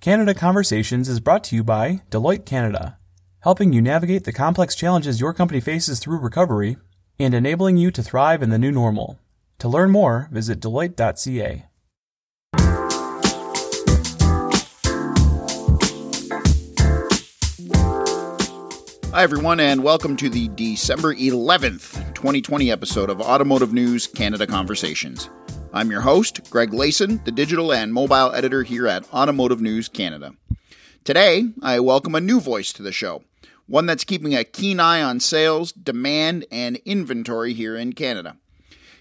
Canada Conversations is brought to you by Deloitte Canada, helping you navigate the complex challenges your company faces through recovery and enabling you to thrive in the new normal. To learn more, visit Deloitte.ca. Hi, everyone, and welcome to the December 11th, 2020 episode of Automotive News Canada Conversations. I'm your host, Greg Layson, the digital and mobile editor here at Automotive News Canada. Today, I welcome a new voice to the show, one that's keeping a keen eye on sales, demand, and inventory here in Canada.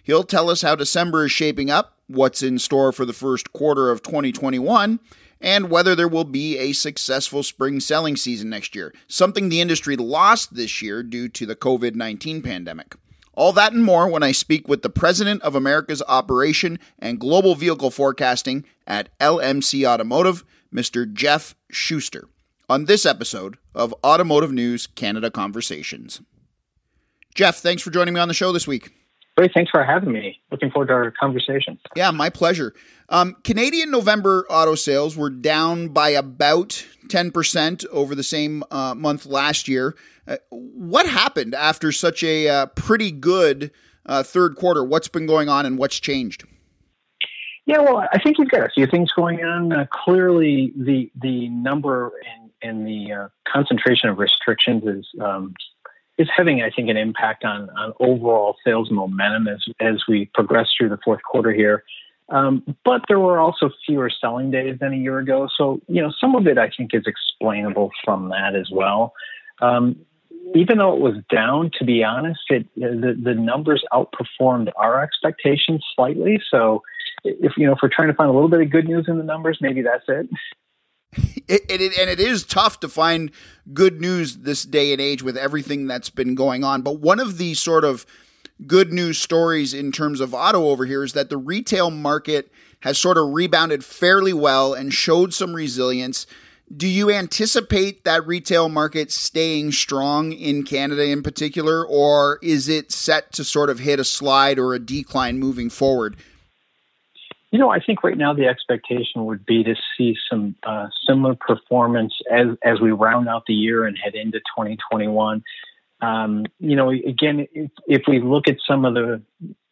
He'll tell us how December is shaping up, what's in store for the first quarter of 2021, and whether there will be a successful spring selling season next year, something the industry lost this year due to the COVID 19 pandemic. All that and more when I speak with the president of America's Operation and Global Vehicle Forecasting at LMC Automotive, Mr. Jeff Schuster, on this episode of Automotive News Canada Conversations. Jeff, thanks for joining me on the show this week. Great. Thanks for having me. Looking forward to our conversation. Yeah, my pleasure. Um, Canadian November auto sales were down by about 10% over the same uh, month last year. Uh, what happened after such a uh, pretty good uh, third quarter? What's been going on and what's changed? Yeah, well, I think you've got a few things going on. Uh, clearly, the the number and, and the uh, concentration of restrictions is um, is having, I think, an impact on, on overall sales momentum as, as we progress through the fourth quarter here. Um, but there were also fewer selling days than a year ago. So, you know, some of it I think is explainable from that as well. Um, even though it was down, to be honest, it, the, the numbers outperformed our expectations slightly. So, if you know, if we're trying to find a little bit of good news in the numbers, maybe that's it. It, it, and it is tough to find good news this day and age with everything that's been going on. But one of the sort of good news stories in terms of auto over here is that the retail market has sort of rebounded fairly well and showed some resilience. Do you anticipate that retail market staying strong in Canada in particular, or is it set to sort of hit a slide or a decline moving forward? You know, I think right now the expectation would be to see some uh, similar performance as as we round out the year and head into 2021. Um, you know, again, if, if, we look at some of the,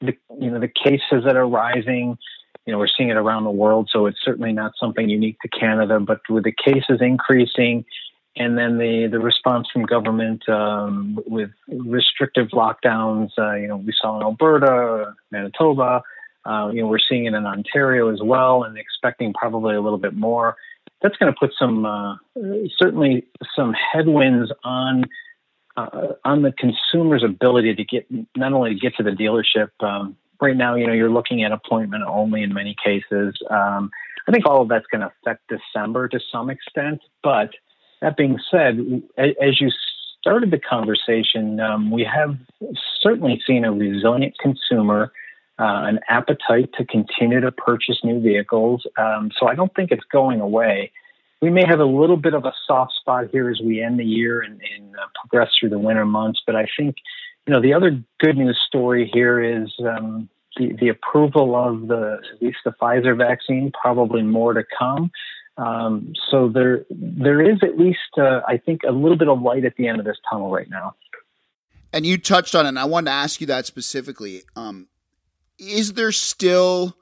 the, you know, the cases that are rising, you know, we're seeing it around the world, so it's certainly not something unique to Canada. But with the cases increasing, and then the the response from government um, with restrictive lockdowns, uh, you know, we saw in Alberta, Manitoba. Uh, you know, we're seeing it in Ontario as well, and expecting probably a little bit more. That's going to put some uh, certainly some headwinds on uh, on the consumer's ability to get not only to get to the dealership. Um, right now, you know, you're looking at appointment only in many cases. Um, I think all of that's going to affect December to some extent. But that being said, as you started the conversation, um, we have certainly seen a resilient consumer uh, an appetite to continue to purchase new vehicles. Um, so I don't think it's going away. We may have a little bit of a soft spot here as we end the year and, and uh, progress through the winter months. But I think, you know, the other good news story here is um, the, the approval of the at least the Pfizer vaccine. Probably more to come. Um, so there there is at least uh, I think a little bit of light at the end of this tunnel right now. And you touched on it. and I wanted to ask you that specifically. Um, is there still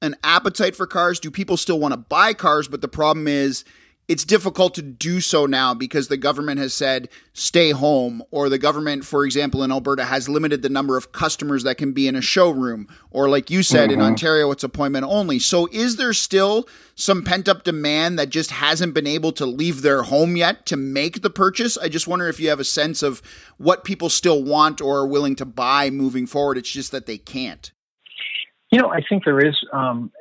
an appetite for cars? Do people still want to buy cars? But the problem is, it's difficult to do so now because the government has said stay home, or the government, for example, in Alberta has limited the number of customers that can be in a showroom, or like you said, mm-hmm. in Ontario, it's appointment only. So, is there still some pent up demand that just hasn't been able to leave their home yet to make the purchase? I just wonder if you have a sense of what people still want or are willing to buy moving forward. It's just that they can't. You know, I think there is, um,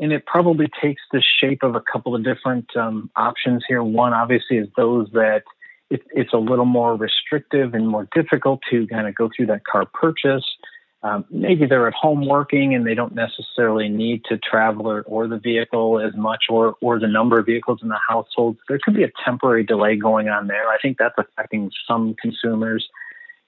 and it probably takes the shape of a couple of different um, options here. One, obviously, is those that it, it's a little more restrictive and more difficult to kind of go through that car purchase. Um, maybe they're at home working and they don't necessarily need to travel or, or the vehicle as much or, or the number of vehicles in the household. There could be a temporary delay going on there. I think that's affecting some consumers.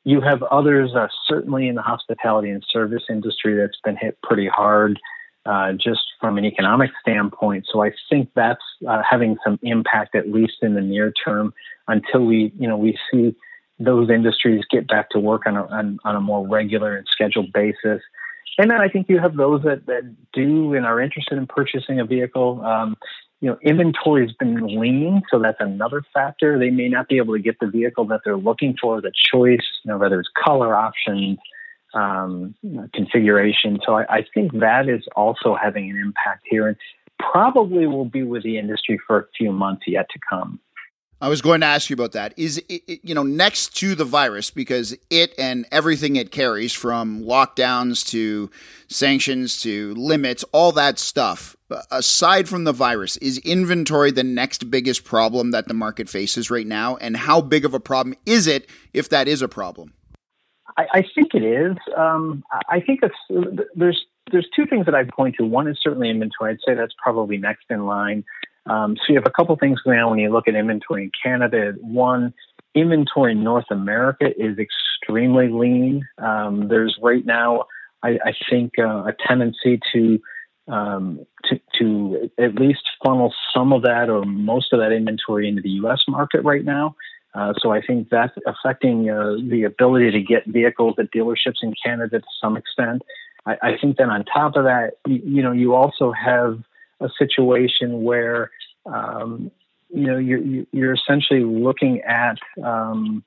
You have others, uh, certainly in the hospitality and service industry, that's been hit pretty hard. Uh, just from an economic standpoint. So I think that's uh, having some impact, at least in the near term, until we, you know, we see those industries get back to work on a, on, on a more regular and scheduled basis. And then I think you have those that, that do and are interested in purchasing a vehicle. Um, you know, inventory has been lean, so that's another factor. They may not be able to get the vehicle that they're looking for, the choice, you know, whether it's color options, um, configuration. So I, I think that is also having an impact here and probably will be with the industry for a few months yet to come. I was going to ask you about that. Is it, you know next to the virus because it and everything it carries from lockdowns to sanctions to limits, all that stuff. Aside from the virus, is inventory the next biggest problem that the market faces right now? And how big of a problem is it if that is a problem? I, I think it is. Um, I think there's there's two things that I'd point to. One is certainly inventory. I'd say that's probably next in line. Um, so you have a couple things going on when you look at inventory in Canada. One, inventory in North America is extremely lean. Um, there's right now, I, I think, uh, a tendency to um, to, to at least funnel some of that or most of that inventory into the U.S. market right now. Uh, so I think that's affecting uh, the ability to get vehicles at dealerships in Canada to some extent. I, I think then on top of that, you, you know, you also have a situation where um, you know you're, you're essentially looking at um,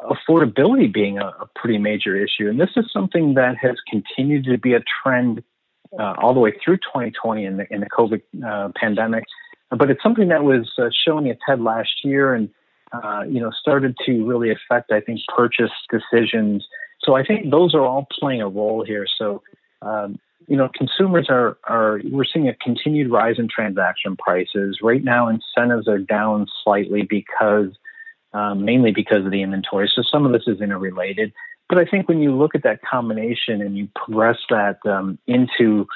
affordability being a, a, pretty major issue, and this is something that has continued to be a trend uh, all the way through 2020 in the, in the COVID uh, pandemic. But it's something that was uh, showing its head last year, and uh, you know started to really affect, I think, purchase decisions. So I think those are all playing a role here. So um, you know, consumers are, are, we're seeing a continued rise in transaction prices. Right now, incentives are down slightly because, um, mainly because of the inventory. So some of this is interrelated. But I think when you look at that combination and you progress that um, into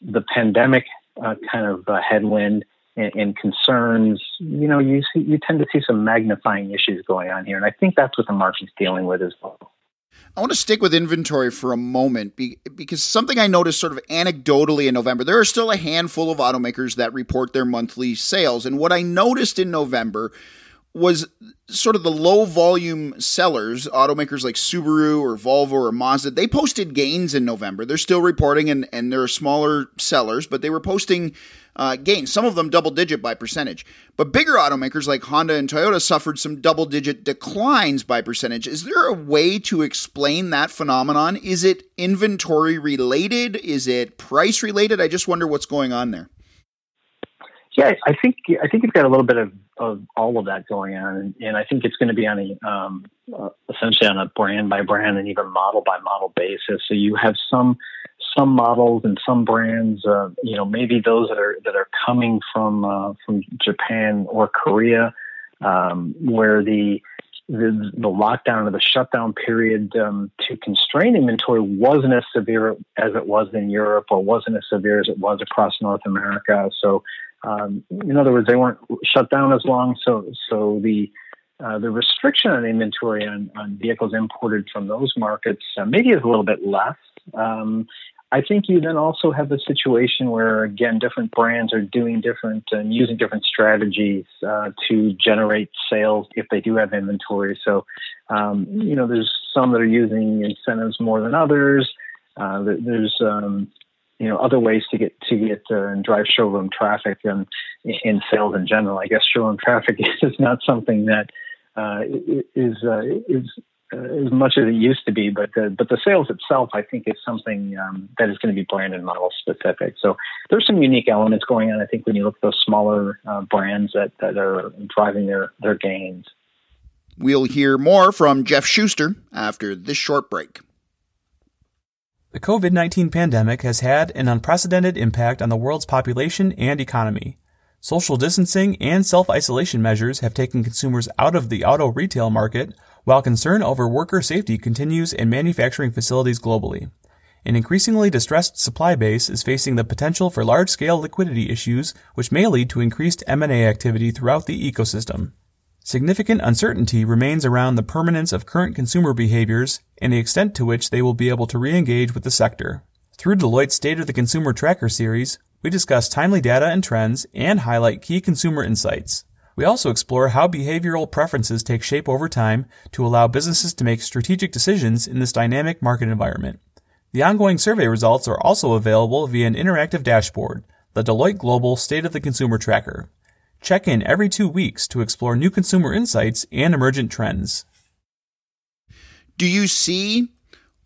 the pandemic uh, kind of uh, headwind and, and, concerns, you know, you see, you tend to see some magnifying issues going on here, and I think that's what the market's dealing with as well. I want to stick with inventory for a moment because something I noticed sort of anecdotally in November, there are still a handful of automakers that report their monthly sales. And what I noticed in November was sort of the low volume sellers, automakers like Subaru or Volvo or Mazda, they posted gains in November. They're still reporting and, and they're smaller sellers, but they were posting uh, gains, some of them double digit by percentage. But bigger automakers like Honda and Toyota suffered some double digit declines by percentage. Is there a way to explain that phenomenon? Is it inventory related? Is it price related? I just wonder what's going on there. Yeah, I think I think you've got a little bit of, of all of that going on, and, and I think it's going to be on a um, uh, essentially on a brand by brand and even model by model basis. So you have some some models and some brands, uh, you know, maybe those that are that are coming from uh, from Japan or Korea, um, where the, the the lockdown or the shutdown period um, to constrain inventory wasn't as severe as it was in Europe or wasn't as severe as it was across North America. So um, in other words, they weren't shut down as long, so so the uh, the restriction on inventory on, on vehicles imported from those markets uh, maybe is a little bit less. Um, I think you then also have a situation where, again, different brands are doing different and using different strategies uh, to generate sales if they do have inventory. So, um, you know, there's some that are using incentives more than others. Uh, there's um, you know other ways to get to get uh, and drive showroom traffic and in sales in general. I guess showroom traffic is not something that uh, is uh, is as much as it used to be, but the, but the sales itself, I think, is something um, that is going to be brand and model specific. So there's some unique elements going on. I think when you look at those smaller uh, brands that that are driving their their gains. We'll hear more from Jeff Schuster after this short break. The COVID 19 pandemic has had an unprecedented impact on the world's population and economy. Social distancing and self isolation measures have taken consumers out of the auto retail market, while concern over worker safety continues in manufacturing facilities globally. An increasingly distressed supply base is facing the potential for large-scale liquidity issues, which may lead to increased M&A activity throughout the ecosystem. Significant uncertainty remains around the permanence of current consumer behaviors and the extent to which they will be able to re-engage with the sector. Through Deloitte's State of the Consumer Tracker series, we discuss timely data and trends and highlight key consumer insights. We also explore how behavioral preferences take shape over time to allow businesses to make strategic decisions in this dynamic market environment. The ongoing survey results are also available via an interactive dashboard, the Deloitte Global State of the Consumer Tracker. Check in every two weeks to explore new consumer insights and emergent trends. Do you see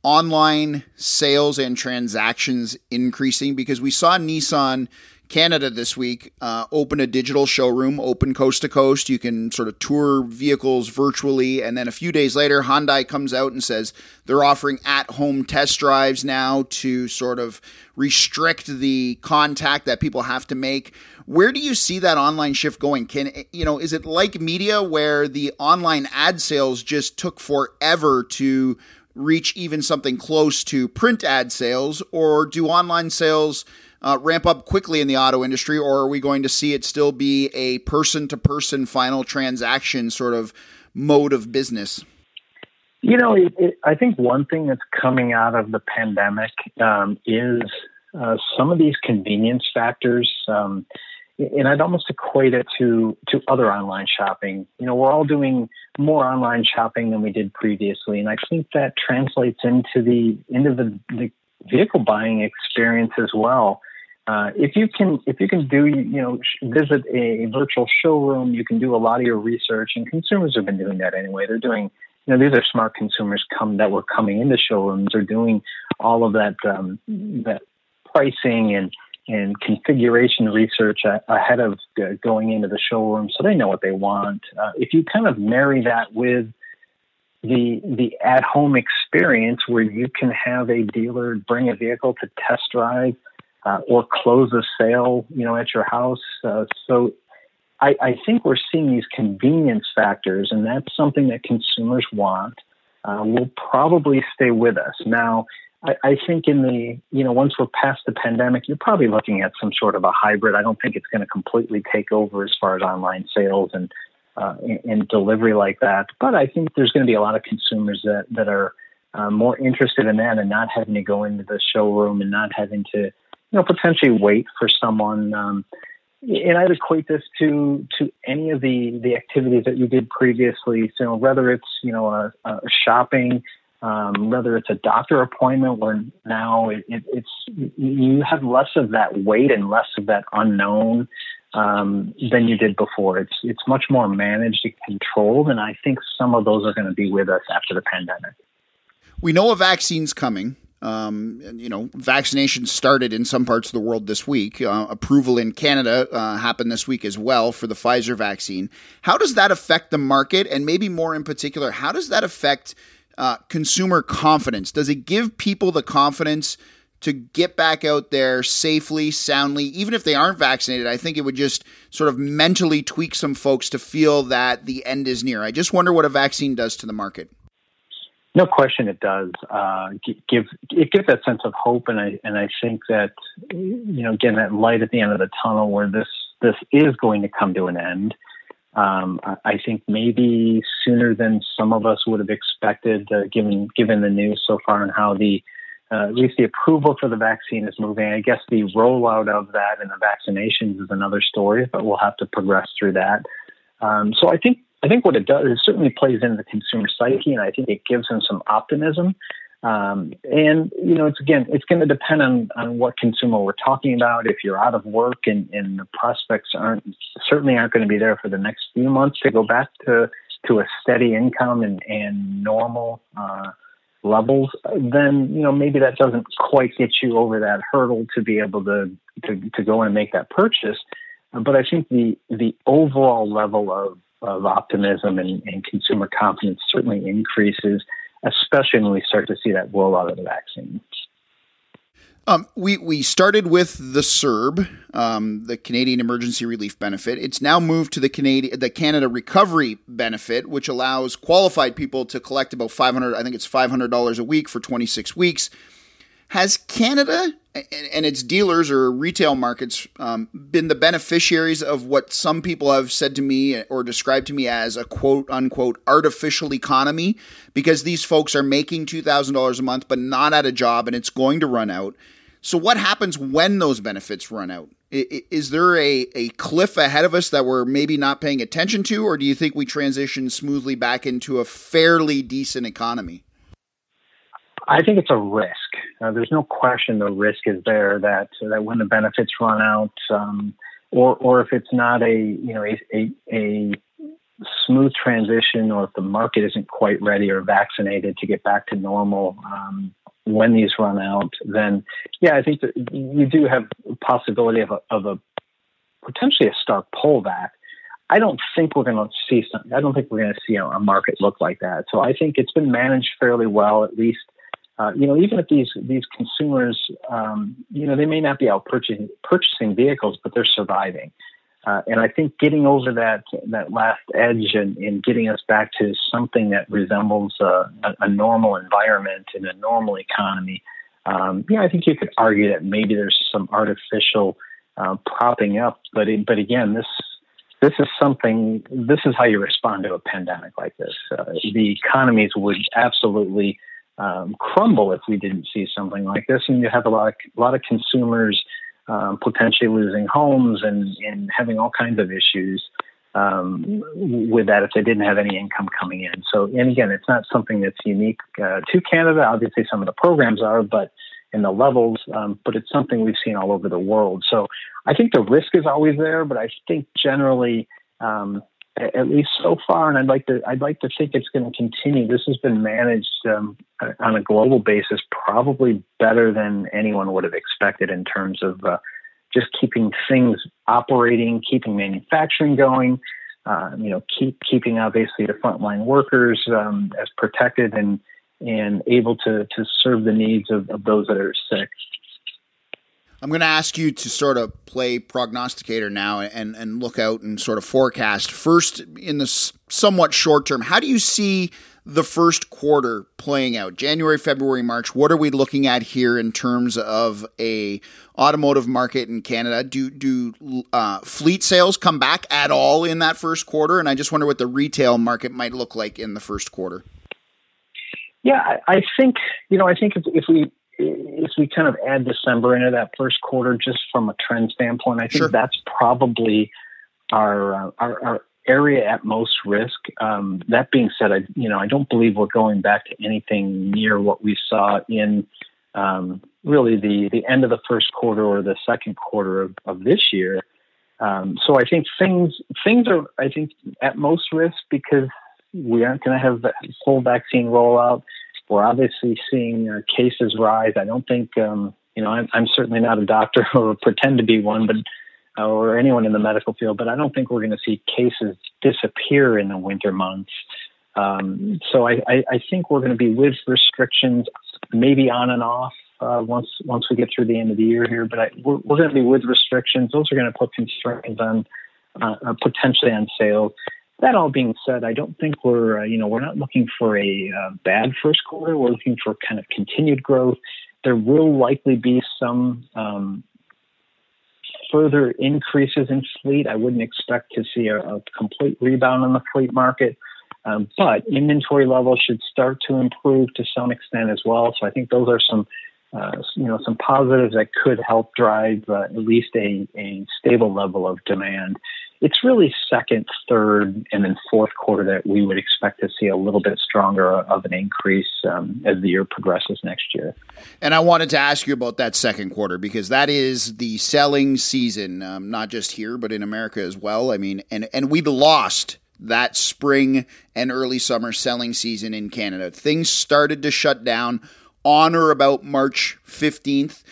online sales and transactions increasing? Because we saw Nissan Canada this week uh, open a digital showroom, open coast to coast. You can sort of tour vehicles virtually. And then a few days later, Hyundai comes out and says they're offering at home test drives now to sort of restrict the contact that people have to make. Where do you see that online shift going? Can you know, is it like media where the online ad sales just took forever to reach even something close to print ad sales, or do online sales uh, ramp up quickly in the auto industry, or are we going to see it still be a person to person final transaction sort of mode of business? You know, it, it, I think one thing that's coming out of the pandemic um, is uh, some of these convenience factors. Um, and I'd almost equate it to to other online shopping. You know, we're all doing more online shopping than we did previously, and I think that translates into the into the, the vehicle buying experience as well. Uh, if you can, if you can do, you know, visit a virtual showroom, you can do a lot of your research, and consumers have been doing that anyway. They're doing, you know, these are smart consumers come that were coming into showrooms, are doing all of that um, that pricing and and configuration research ahead of going into the showroom, so they know what they want. Uh, if you kind of marry that with the the at home experience where you can have a dealer bring a vehicle to test drive uh, or close a sale, you know, at your house. Uh, so I, I, think we're seeing these convenience factors, and that's something that consumers want. Uh, will probably stay with us now. I, I, think in the you know once we're past the pandemic, you're probably looking at some sort of a hybrid. I don't think it's going to completely take over as far as online sales and uh, and delivery like that. But I think there's going to be a lot of consumers that that are uh, more interested in that and not having to go into the showroom and not having to you know, potentially wait for someone. Um, and I'd equate this to to any of the the activities that you did previously. So whether it's you know a, a shopping, um, whether it's a doctor appointment, where now it, it, it's you have less of that wait and less of that unknown um, than you did before. It's it's much more managed and controlled, and I think some of those are going to be with us after the pandemic. We know a vaccine's coming. Um, you know, vaccinations started in some parts of the world this week. Uh, approval in Canada uh, happened this week as well for the Pfizer vaccine. How does that affect the market? And maybe more in particular, how does that affect uh, consumer confidence? Does it give people the confidence to get back out there safely, soundly, even if they aren't vaccinated? I think it would just sort of mentally tweak some folks to feel that the end is near. I just wonder what a vaccine does to the market. No question, it does uh, give it gives that sense of hope, and I and I think that you know again that light at the end of the tunnel where this this is going to come to an end. Um, I think maybe sooner than some of us would have expected, uh, given given the news so far and how the uh, at least the approval for the vaccine is moving. I guess the rollout of that and the vaccinations is another story, but we'll have to progress through that. Um, so I think I think what it does is certainly plays into the consumer psyche, and I think it gives them some optimism. Um, and you know, it's again, it's going to depend on on what consumer we're talking about. If you're out of work and, and the prospects aren't certainly aren't going to be there for the next few months to go back to to a steady income and and normal uh, levels, then you know maybe that doesn't quite get you over that hurdle to be able to to, to go and make that purchase. But I think the the overall level of of optimism and, and consumer confidence certainly increases, especially when we start to see that rollout of the vaccine. Um, we we started with the CERB, um, the Canadian Emergency Relief Benefit. It's now moved to the Canadian the Canada Recovery Benefit, which allows qualified people to collect about five hundred. I think it's five hundred dollars a week for twenty six weeks. Has Canada and its dealers or retail markets um, been the beneficiaries of what some people have said to me or described to me as a quote unquote artificial economy? Because these folks are making $2,000 a month but not at a job and it's going to run out. So, what happens when those benefits run out? Is there a, a cliff ahead of us that we're maybe not paying attention to, or do you think we transition smoothly back into a fairly decent economy? I think it's a risk. Uh, there's no question the risk is there that that when the benefits run out, um, or or if it's not a you know a, a, a smooth transition, or if the market isn't quite ready or vaccinated to get back to normal, um, when these run out, then yeah, I think that you do have a possibility of a, of a potentially a stark pullback. I don't think we're going to see something. I don't think we're going to see a, market look like that. So I think it's been managed fairly well, at least. Uh, you know, even if these these consumers, um, you know, they may not be out purchasing purchasing vehicles, but they're surviving. Uh, and I think getting over that that last edge and, and getting us back to something that resembles a, a normal environment and a normal economy, um, yeah, I think you could argue that maybe there's some artificial uh, propping up. But it, but again, this this is something. This is how you respond to a pandemic like this. Uh, the economies would absolutely um, crumble if we didn't see something like this, and you have a lot of, a lot of consumers um, potentially losing homes and, and having all kinds of issues um, with that if they didn't have any income coming in. So, and again, it's not something that's unique uh, to Canada. Obviously, some of the programs are, but in the levels, um, but it's something we've seen all over the world. So, I think the risk is always there, but I think generally um, at least so far, and I'd like to I'd like to think it's going to continue. This has been managed um, on a global basis probably better than anyone would have expected in terms of uh, just keeping things operating, keeping manufacturing going. Uh, you know, keep keeping obviously the frontline workers um, as protected and and able to to serve the needs of, of those that are sick. I'm going to ask you to sort of play prognosticator now and, and look out and sort of forecast. First, in the somewhat short term, how do you see the first quarter playing out? January, February, March. What are we looking at here in terms of a automotive market in Canada? Do do uh, fleet sales come back at all in that first quarter? And I just wonder what the retail market might look like in the first quarter. Yeah, I, think you know I think if, if we if we kind of add December into that first quarter, just from a trend standpoint, I think sure. that's probably our, uh, our, our area at most risk. Um, that being said, I you know I don't believe we're going back to anything near what we saw in um, really the the end of the first quarter or the second quarter of, of this year. Um, so I think things things are I think at most risk because we aren't going to have the full vaccine rollout. We're obviously seeing uh, cases rise. I don't think, um, you know, I'm, I'm, certainly not a doctor or pretend to be one, but uh, or anyone in the medical field, but I don't think we're going to see cases disappear in the winter months. Um, so I, I, I, think we're going to be with restrictions, maybe on and off uh, once once we get through the end of the year here. But I, we're, we're going to be with restrictions. Those are going to put constraints on uh, uh, potentially on sales. That all being said, I don't think we're, uh, you know, we're not looking for a uh, bad first quarter. We're looking for kind of continued growth. There will likely be some um, further increases in fleet. I wouldn't expect to see a, a complete rebound in the fleet market, um, but inventory levels should start to improve to some extent as well. So I think those are some, uh, you know, some positives that could help drive uh, at least a, a stable level of demand it's really second, third, and then fourth quarter that we would expect to see a little bit stronger of an increase um, as the year progresses next year. And I wanted to ask you about that second quarter because that is the selling season, um, not just here but in America as well. I mean, and and we lost that spring and early summer selling season in Canada. Things started to shut down on or about March fifteenth,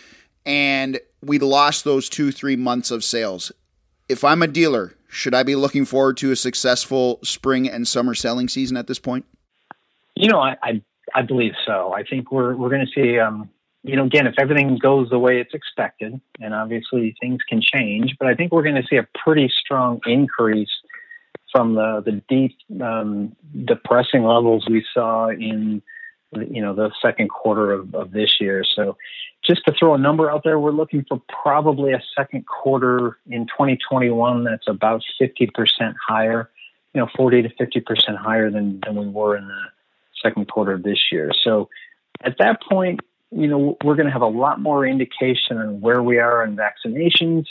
and we lost those two three months of sales. If I'm a dealer should I be looking forward to a successful spring and summer selling season at this point? You know, I I, I believe so. I think we're we're going to see. Um, you know, again, if everything goes the way it's expected, and obviously things can change, but I think we're going to see a pretty strong increase from the the deep um, depressing levels we saw in you know the second quarter of, of this year. So just to throw a number out there, we're looking for probably a second quarter in 2021 that's about 50% higher, you know, 40 to 50% higher than, than we were in the second quarter of this year. So at that point, you know, we're going to have a lot more indication on where we are in vaccinations.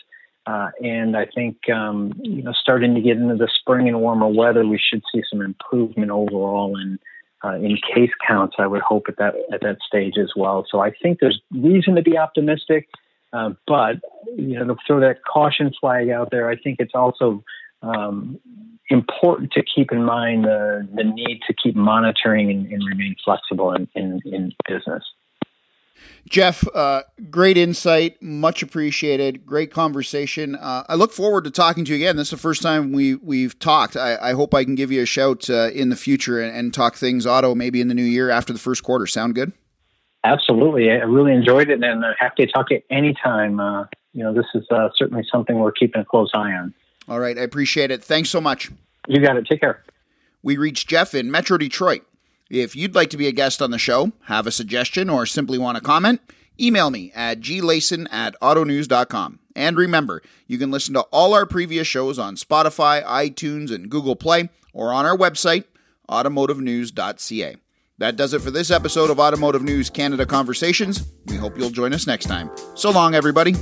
Uh, and I think, um, you know, starting to get into the spring and warmer weather, we should see some improvement overall in uh, in case counts. I would hope at that at that stage as well. So I think there's reason to be optimistic, uh, but you know, to throw that caution flag out there, I think it's also um, important to keep in mind the the need to keep monitoring and, and remain flexible in, in, in business. Jeff, uh, great insight, much appreciated. Great conversation. Uh, I look forward to talking to you again. This is the first time we we've talked. I, I hope I can give you a shout uh, in the future and, and, talk things auto maybe in the new year after the first quarter. Sound good? Absolutely. I really enjoyed it, and I'm happy to talk to you anytime. Uh, you know, this is uh, certainly something we're keeping a close eye on. All right, I appreciate it. Thanks so much. You got it. Take care. We reached Jeff in Metro Detroit. If you'd like to be a guest on the show, have a suggestion, or simply want to comment, email me at glayson at autonews.com. And remember, you can listen to all our previous shows on Spotify, iTunes, and Google Play, or on our website, automotivenews.ca. That does it for this episode of Automotive News Canada Conversations. We hope you'll join us next time. So long, everybody.